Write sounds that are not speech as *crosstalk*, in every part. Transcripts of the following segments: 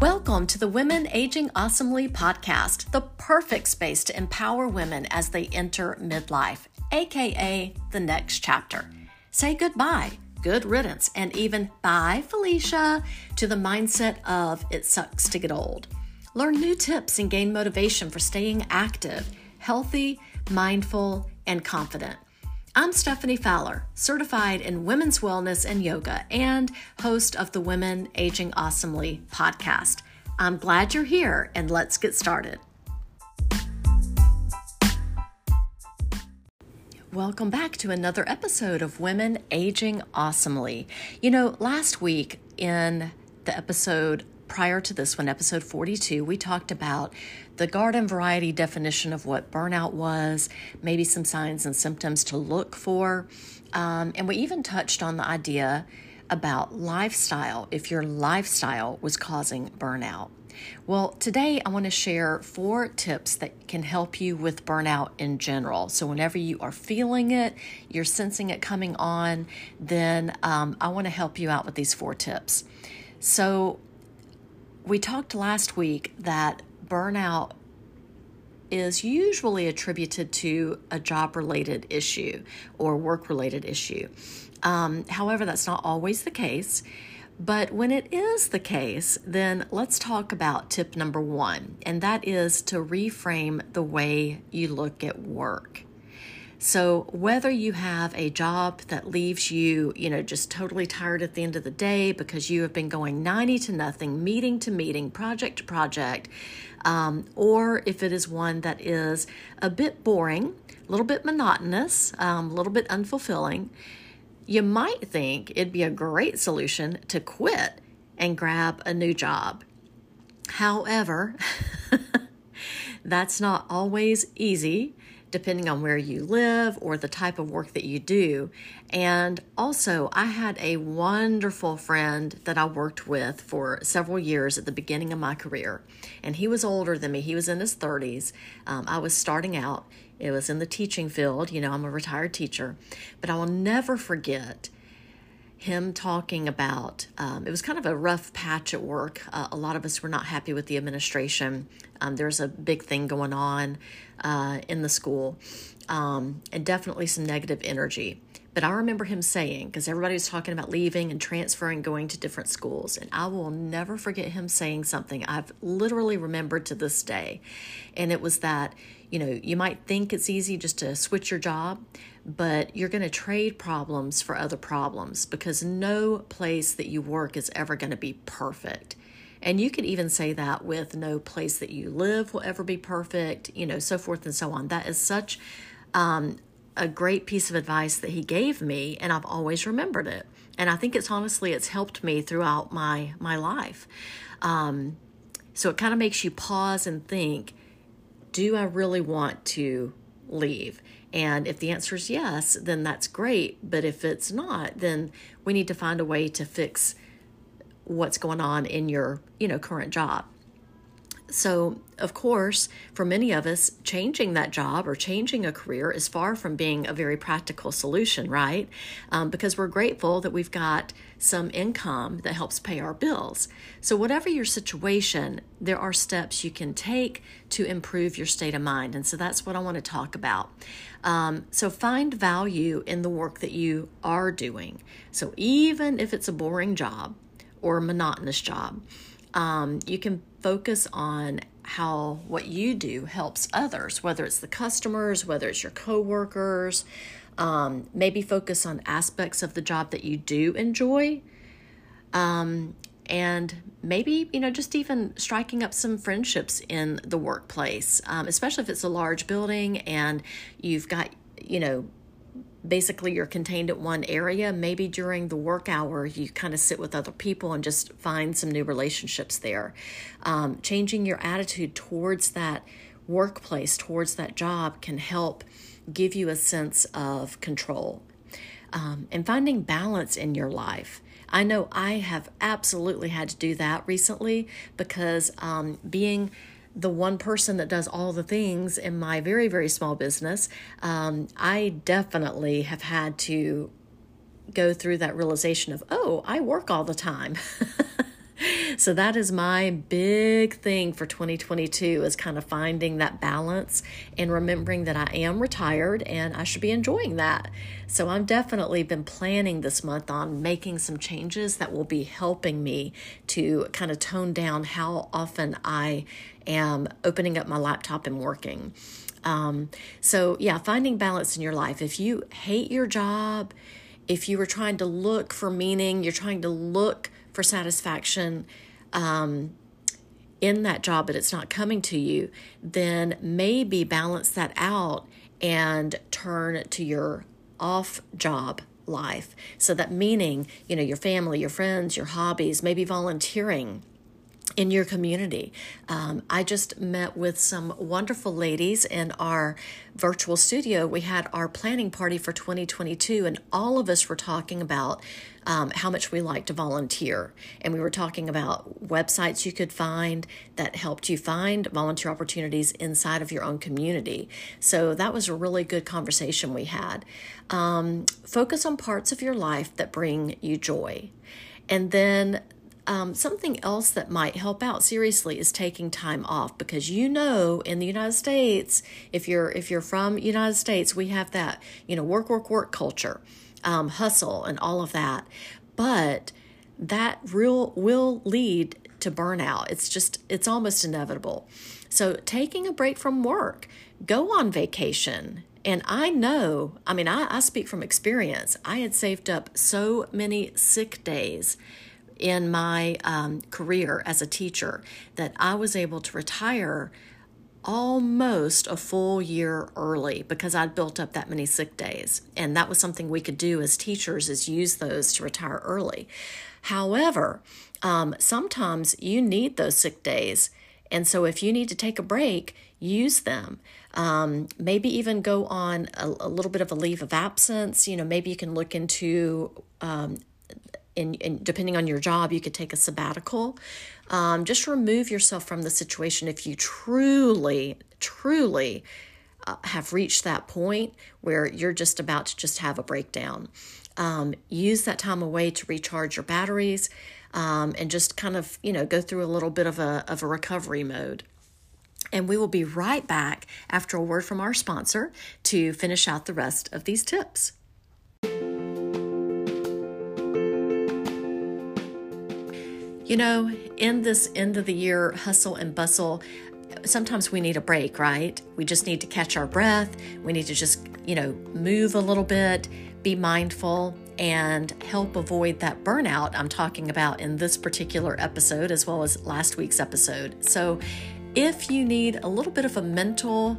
Welcome to the Women Aging Awesomely podcast, the perfect space to empower women as they enter midlife, aka the next chapter. Say goodbye, good riddance, and even bye, Felicia, to the mindset of it sucks to get old. Learn new tips and gain motivation for staying active, healthy, mindful, and confident. I'm Stephanie Fowler, certified in women's wellness and yoga, and host of the Women Aging Awesomely podcast. I'm glad you're here, and let's get started. Welcome back to another episode of Women Aging Awesomely. You know, last week in the episode prior to this one, episode 42, we talked about the garden variety definition of what burnout was, maybe some signs and symptoms to look for. Um, and we even touched on the idea about lifestyle, if your lifestyle was causing burnout. Well, today I want to share four tips that can help you with burnout in general. So, whenever you are feeling it, you're sensing it coming on, then um, I want to help you out with these four tips. So, we talked last week that burnout is usually attributed to a job related issue or work related issue. Um, however, that's not always the case. But when it is the case, then let's talk about tip number one, and that is to reframe the way you look at work. So, whether you have a job that leaves you, you know, just totally tired at the end of the day because you have been going 90 to nothing, meeting to meeting, project to project, um, or if it is one that is a bit boring, a little bit monotonous, um, a little bit unfulfilling, you might think it'd be a great solution to quit and grab a new job. However, *laughs* that's not always easy depending on where you live or the type of work that you do. And also, I had a wonderful friend that I worked with for several years at the beginning of my career. And he was older than me, he was in his 30s. Um, I was starting out. It was in the teaching field. You know, I'm a retired teacher. But I will never forget him talking about um, it was kind of a rough patch at work. Uh, a lot of us were not happy with the administration. Um, there's a big thing going on uh, in the school, um, and definitely some negative energy. But I remember him saying, because everybody was talking about leaving and transferring, going to different schools, and I will never forget him saying something I've literally remembered to this day. And it was that, you know, you might think it's easy just to switch your job, but you're going to trade problems for other problems because no place that you work is ever going to be perfect. And you could even say that with no place that you live will ever be perfect, you know, so forth and so on. That is such um, a great piece of advice that he gave me, and I've always remembered it. And I think it's honestly, it's helped me throughout my my life. Um, so it kind of makes you pause and think: Do I really want to leave? And if the answer is yes, then that's great. But if it's not, then we need to find a way to fix what's going on in your, you know, current job. So, of course, for many of us, changing that job or changing a career is far from being a very practical solution, right? Um, because we're grateful that we've got some income that helps pay our bills. So, whatever your situation, there are steps you can take to improve your state of mind. And so, that's what I want to talk about. Um, so, find value in the work that you are doing. So, even if it's a boring job or a monotonous job, um, you can focus on how what you do helps others, whether it's the customers, whether it's your coworkers. Um, maybe focus on aspects of the job that you do enjoy. Um, and maybe, you know, just even striking up some friendships in the workplace, um, especially if it's a large building and you've got, you know, basically you're contained at one area, maybe during the work hour, you kind of sit with other people and just find some new relationships there. Um, changing your attitude towards that workplace, towards that job, can help give you a sense of control. Um, and finding balance in your life. I know I have absolutely had to do that recently because um, being the one person that does all the things in my very, very small business, um, I definitely have had to go through that realization of, oh, I work all the time. *laughs* *laughs* so that is my big thing for 2022 is kind of finding that balance and remembering that I am retired and I should be enjoying that. So I'm definitely been planning this month on making some changes that will be helping me to kind of tone down how often I am opening up my laptop and working. Um, so, yeah, finding balance in your life. If you hate your job, if you were trying to look for meaning, you're trying to look for satisfaction um, in that job, but it's not coming to you, then maybe balance that out and turn to your off job life. So that meaning, you know, your family, your friends, your hobbies, maybe volunteering in your community. Um, I just met with some wonderful ladies in our virtual studio. We had our planning party for 2022, and all of us were talking about um, how much we like to volunteer. And we were talking about websites you could find that helped you find volunteer opportunities inside of your own community. So that was a really good conversation we had. Um, focus on parts of your life that bring you joy. And then um, something else that might help out seriously is taking time off because you know in the United States, if you're if you're from United States, we have that you know work work work culture, um, hustle and all of that, but that real will lead to burnout. It's just it's almost inevitable. So taking a break from work, go on vacation. And I know, I mean, I, I speak from experience. I had saved up so many sick days in my um, career as a teacher that I was able to retire almost a full year early because I'd built up that many sick days. And that was something we could do as teachers is use those to retire early. However, um, sometimes you need those sick days. And so if you need to take a break, use them. Um, maybe even go on a, a, little bit of a leave of absence. You know, maybe you can look into um, and, depending on your job, you could take a sabbatical. Um, just remove yourself from the situation if you truly, truly uh, have reached that point where you're just about to just have a breakdown. Um, use that time away to recharge your batteries um, and just kind of, you know, go through a little bit of a, of a recovery mode. And we will be right back after a word from our sponsor to finish out the rest of these tips. You know, in this end of the year hustle and bustle, sometimes we need a break, right? We just need to catch our breath. We need to just, you know, move a little bit, be mindful, and help avoid that burnout I'm talking about in this particular episode as well as last week's episode. So, if you need a little bit of a mental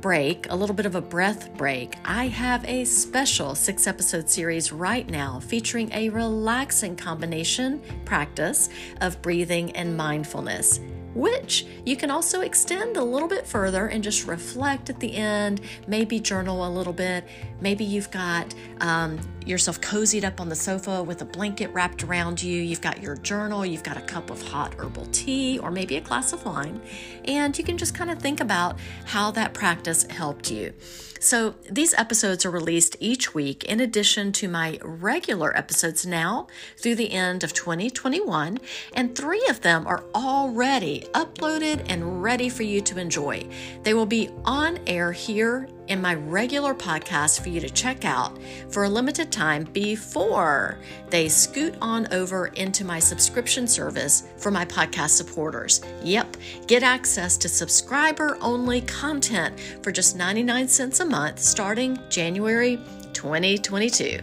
break, a little bit of a breath break, I have a special six episode series right now featuring a relaxing combination practice of breathing and mindfulness which you can also extend a little bit further and just reflect at the end, maybe journal a little bit. Maybe you've got um, yourself cozied up on the sofa with a blanket wrapped around you. You've got your journal, you've got a cup of hot herbal tea, or maybe a glass of wine. And you can just kind of think about how that practice helped you. So, these episodes are released each week in addition to my regular episodes now through the end of 2021, and three of them are already uploaded and ready for you to enjoy. They will be on air here in my regular podcast for you to check out for a limited time before they scoot on over into my subscription service for my podcast supporters. Yep, get access to subscriber only content for just 99 cents a month starting January 2022.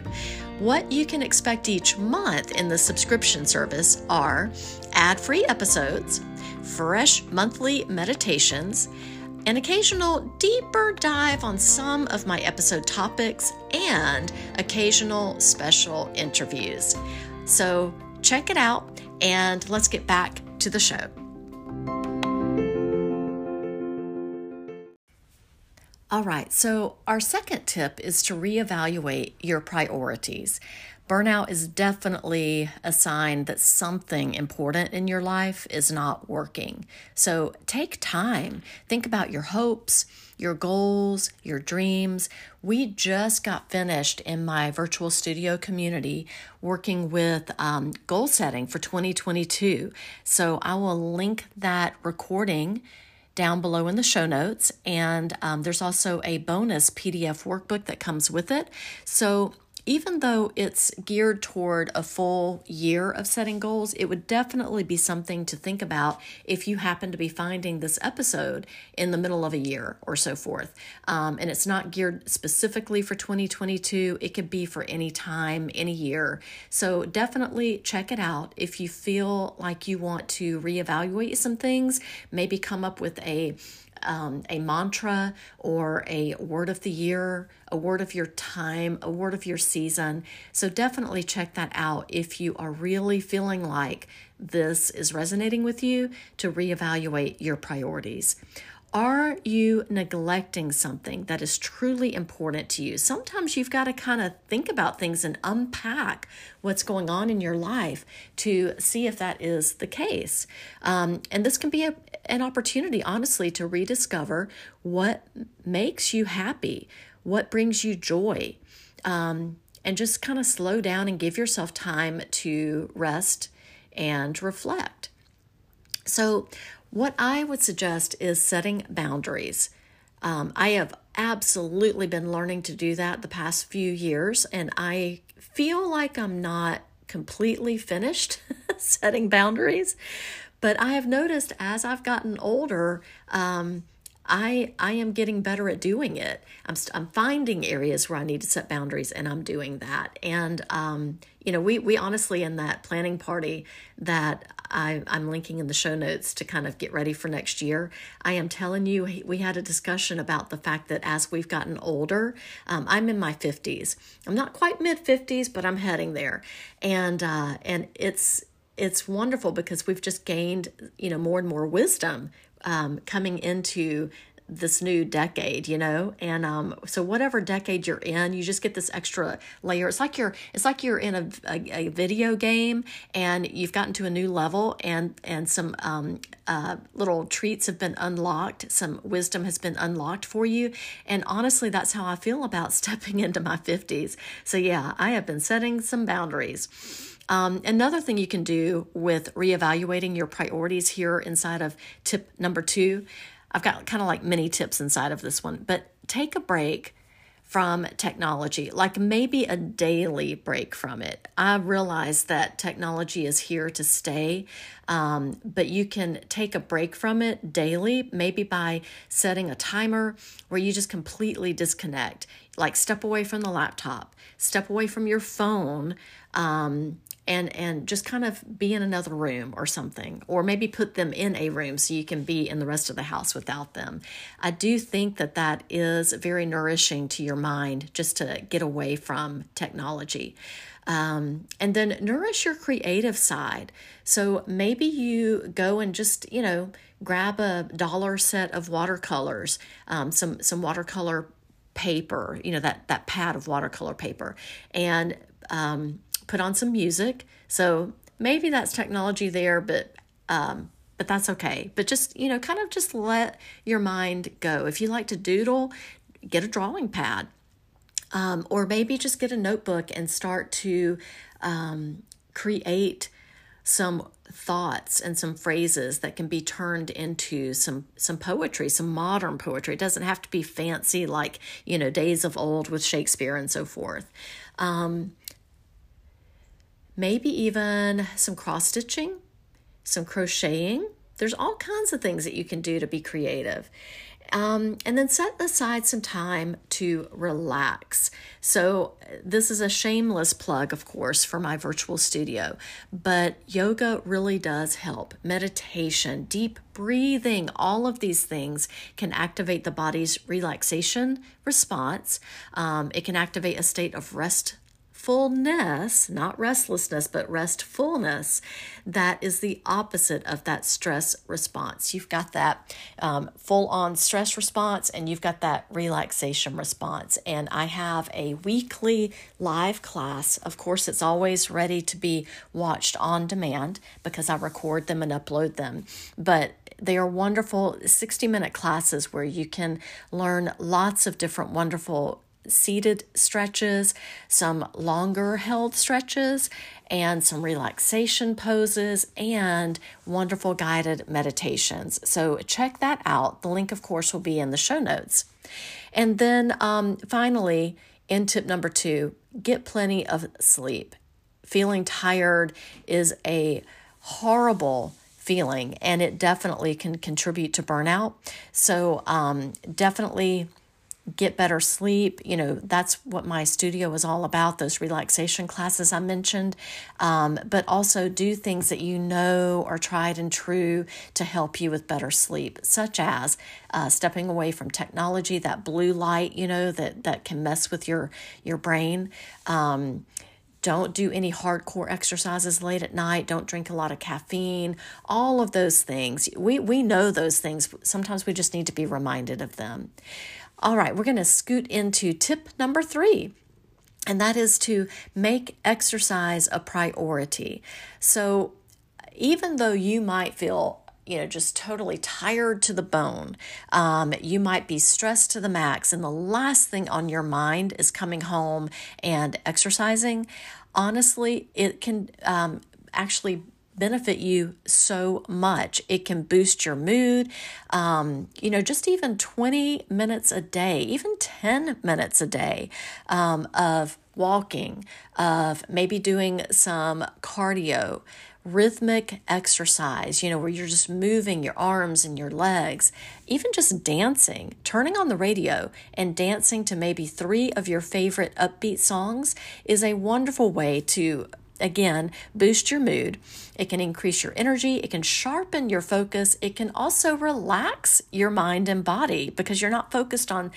What you can expect each month in the subscription service are ad free episodes, fresh monthly meditations an occasional deeper dive on some of my episode topics, and occasional special interviews. So check it out and let's get back to the show. All right, so our second tip is to reevaluate your priorities. Burnout is definitely a sign that something important in your life is not working. So take time, think about your hopes, your goals, your dreams. We just got finished in my virtual studio community working with um, goal setting for 2022. So I will link that recording down below in the show notes. And um, there's also a bonus PDF workbook that comes with it. So even though it's geared toward a full year of setting goals, it would definitely be something to think about if you happen to be finding this episode in the middle of a year or so forth. Um, and it's not geared specifically for 2022, it could be for any time, any year. So definitely check it out. If you feel like you want to reevaluate some things, maybe come up with a um, a mantra or a word of the year, a word of your time, a word of your season. So definitely check that out if you are really feeling like this is resonating with you to reevaluate your priorities. Are you neglecting something that is truly important to you? Sometimes you've got to kind of think about things and unpack what's going on in your life to see if that is the case. Um, and this can be a, an opportunity, honestly, to rediscover what makes you happy, what brings you joy, um, and just kind of slow down and give yourself time to rest and reflect. So, what I would suggest is setting boundaries. Um, I have absolutely been learning to do that the past few years, and I feel like I'm not completely finished *laughs* setting boundaries. But I have noticed as I've gotten older, um, I I am getting better at doing it. I'm i I'm finding areas where I need to set boundaries, and I'm doing that. And um, you know, we we honestly in that planning party that I I'm linking in the show notes to kind of get ready for next year. I am telling you, we had a discussion about the fact that as we've gotten older, um, I'm in my 50s. I'm not quite mid 50s, but I'm heading there, and uh, and it's it's wonderful because we've just gained you know more and more wisdom um, coming into this new decade you know? And um so whatever decade you're in you just get this extra layer. It's like you're it's like you're in a, a, a video game and you've gotten to a new level and and some um uh little treats have been unlocked. Some wisdom has been unlocked for you. And honestly that's how i feel about *laughs* stepping into my 50s so yeah i have been setting some boundaries um, another thing you can do with reevaluating your priorities here inside of tip number two, I've got kind of like mini tips inside of this one, but take a break from technology, like maybe a daily break from it. I realize that technology is here to stay, um, but you can take a break from it daily, maybe by setting a timer where you just completely disconnect. Like step away from the laptop, step away from your phone. Um, and and just kind of be in another room or something or maybe put them in a room so you can be in the rest of the house without them. I do think that that is very nourishing to your mind just to get away from technology. Um, and then nourish your creative side. So maybe you go and just you know grab a dollar set of watercolors um, some some watercolor paper you know that that pad of watercolor paper. And um, put on some music. So maybe that's technology there, but um, but that's okay. But just you know, kind of just let your mind go. If you like to doodle, get a drawing pad, um, or maybe just get a notebook and start to um, create some thoughts and some phrases that can be turned into some some poetry some modern poetry it doesn't have to be fancy like you know days of old with shakespeare and so forth um, maybe even some cross stitching, some crocheting. There's all kinds of things that you can do to be creative. Um, and then set aside some time to relax. So, this is a shameless plug, of course, for my virtual studio, but yoga really does help. Meditation, deep breathing, all of these things can activate the body's relaxation response. Um, it can activate a state of rest restfulness, not restlessness, but restfulness, that is the opposite of that stress response. You've got that um, full on stress response and you've got that relaxation response. And I have a weekly live class. Of course, it's always ready to be watched on demand because I record them and upload them. But they are wonderful 60 minute classes where you can learn lots of different wonderful seated stretches, some longer held stretches, and some relaxation poses and wonderful guided meditations. So check that out. The link, of course, will be in the show notes. And then um, finally, in tip number two, get plenty of sleep. Feeling tired is a horrible feeling and it definitely can contribute to burnout. So, um, definitely get better sleep. You know, that's what my studio is all about, those relaxation classes I mentioned. Um, but also do things that you know are tried and true to help you with better sleep, such as uh, stepping away from technology, that blue light, you know, that, that can mess with your, your brain. Um, don't do any hardcore exercises late at night. Don't drink a lot of caffeine. All of those things. We, we know those things. Sometimes we just need to be reminded of them. All right, we're going to scoot into tip number three, and that is to make exercise a priority. So, even though you might feel you know, just totally tired to the bone. Um, you might be stressed to the max, and the last thing on your mind is coming home and exercising. Honestly, it can um, actually benefit you so much. It can boost your mood. Um, you know, just even 20 minutes a day, even 10 minutes a day um, of walking, of maybe doing some cardio, rhythmic exercise, you know, where you're just moving your arms and your legs, even just dancing, turning on the radio and dancing to maybe three of your favorite upbeat songs is a wonderful way to again boost your mood. It can increase your energy it can sharpen your focus it can also relax your mind and body because you're not focused on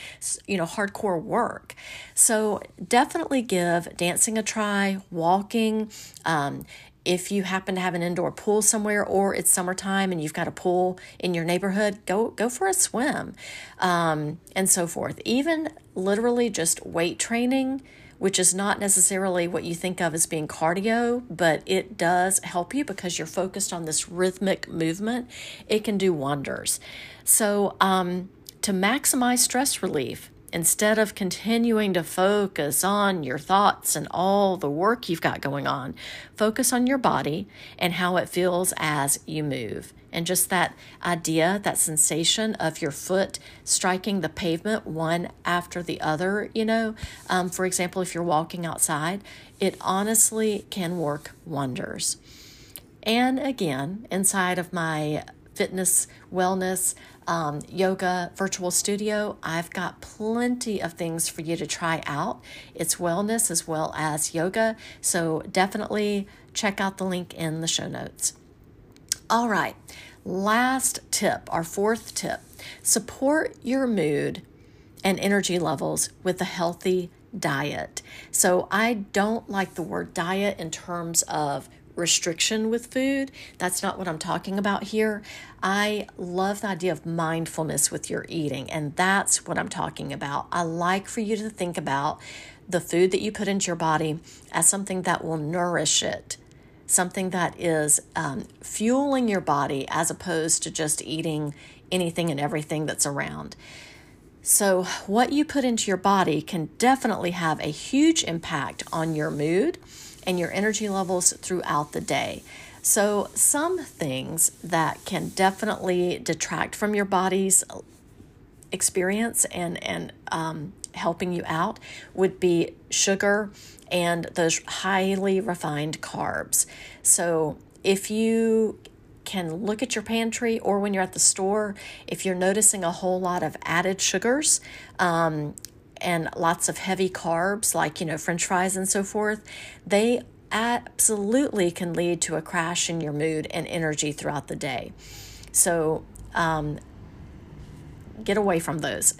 you know hardcore work. So definitely give dancing a try walking um, if you happen to have an indoor pool somewhere or it's summertime and you've got a pool in your neighborhood go go for a swim um, and so forth even literally just weight training which is not necessarily what you think of as being cardio, but it does help you because you're focused on this rhythmic movement. It can do wonders. So, um, to maximize stress relief, instead of continuing to focus on your thoughts and all the work you've got going on, focus on your body and how it feels as you move. And just that idea, that sensation of your foot striking the pavement one after the other, you know, um, for example, if you're walking outside, it honestly can work wonders. And again, inside of my fitness, wellness, um, yoga virtual studio, I've got plenty of things for you to try out. It's wellness as well as yoga. So definitely check out the link in the show notes. All right, last tip, our fourth tip support your mood and energy levels with a healthy diet. So I don't like the word diet in terms of restriction with food. That's not what I'm talking about here. I love the idea of mindfulness with your eating, and that's what I'm talking about. I like for you to think about the food that you put into your body as something that will nourish it, something that is um, fueling your body as opposed to just eating anything and everything that's around. So, what you put into your body can definitely have a huge impact on your mood and your energy levels throughout the day. So, some things that can definitely detract from your body's experience and, and um, helping you out would be sugar and those highly refined carbs. So, if you can look at your pantry or when you're at the store, if you're noticing a whole lot of added sugars, um, and lots of heavy carbs like you know french fries and so forth they absolutely can lead to a crash in your mood and energy throughout the day. So um, get away from those *laughs*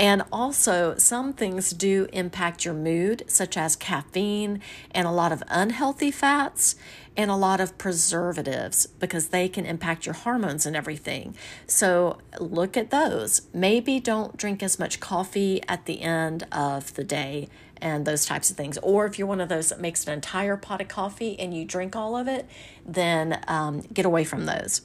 And also, some things do impact your mood, such as caffeine and a lot of unhealthy fats and a lot of preservatives because they can impact your hormones and everything. So look at those. Maybe don't drink as much coffee at the end of the day and those types of things. Or if you're one of those that makes an entire pot of coffee and you drink all of it, then um, get away from those.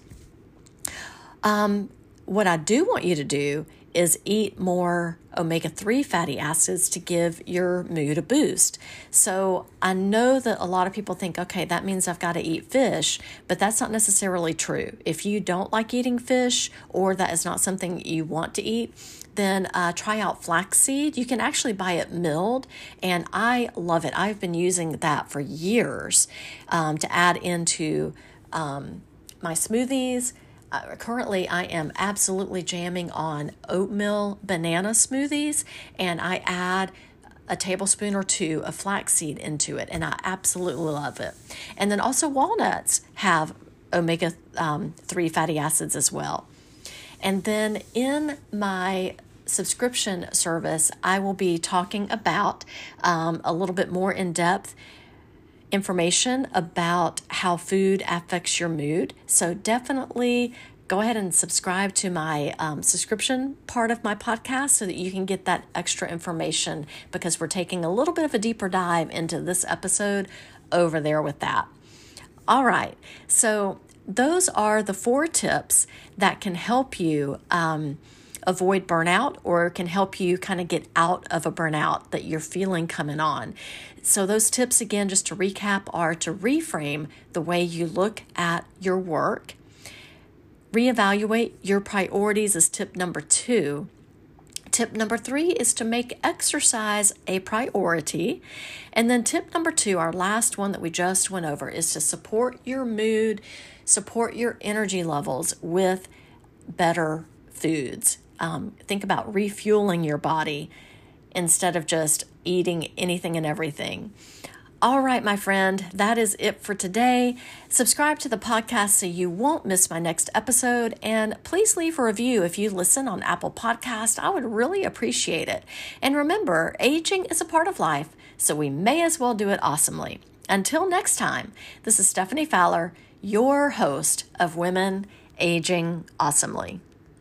Um, what I do want you to do is eat more omega 3 fatty acids to give your mood a boost. So I know that a lot of people think, okay, that means I've got to eat fish, but that's not necessarily true. If you don't like eating fish or that is not something you want to eat, then uh, try out flaxseed. You can actually buy it milled, and I love it. I've been using that for years um, to add into um, my smoothies uh, currently I am absolutely jamming on oatmeal banana smoothies, and I add a tablespoon or two of flaxseed into it, and I absolutely love it. And then also, walnuts have omega um, 3 fatty acids as well. And then in my subscription service, I will be talking about um, a little bit more in depth information about how food affects your mood. So definitely go ahead and subscribe to my um, subscription part of my podcast so that you can get that extra information because we're taking a little bit of a deeper dive into this episode over there with that. All right, so those are the four tips that can help you. Um, avoid burnout or can help you kind of get out of a burnout that you're feeling coming on. So, those tips, again, just to recap, are to reframe the way you look at your work. Reevaluate your priorities is tip number two. Tip number three is to make exercise a priority. And then tip number two, our last one that we just went over, is to support your mood, support your energy levels with better foods. Um, think about refueling your body instead of just eating anything and everything. All right, my friend, that is it for today. Subscribe to the podcast so you won't miss my next episode. And please leave a review if you listen on Apple Podcast. I would really appreciate it. And remember, aging is a part of life, so we may as well do it awesomely. Until next time, this is Stephanie Fowler, your host of Women Aging Awesomely.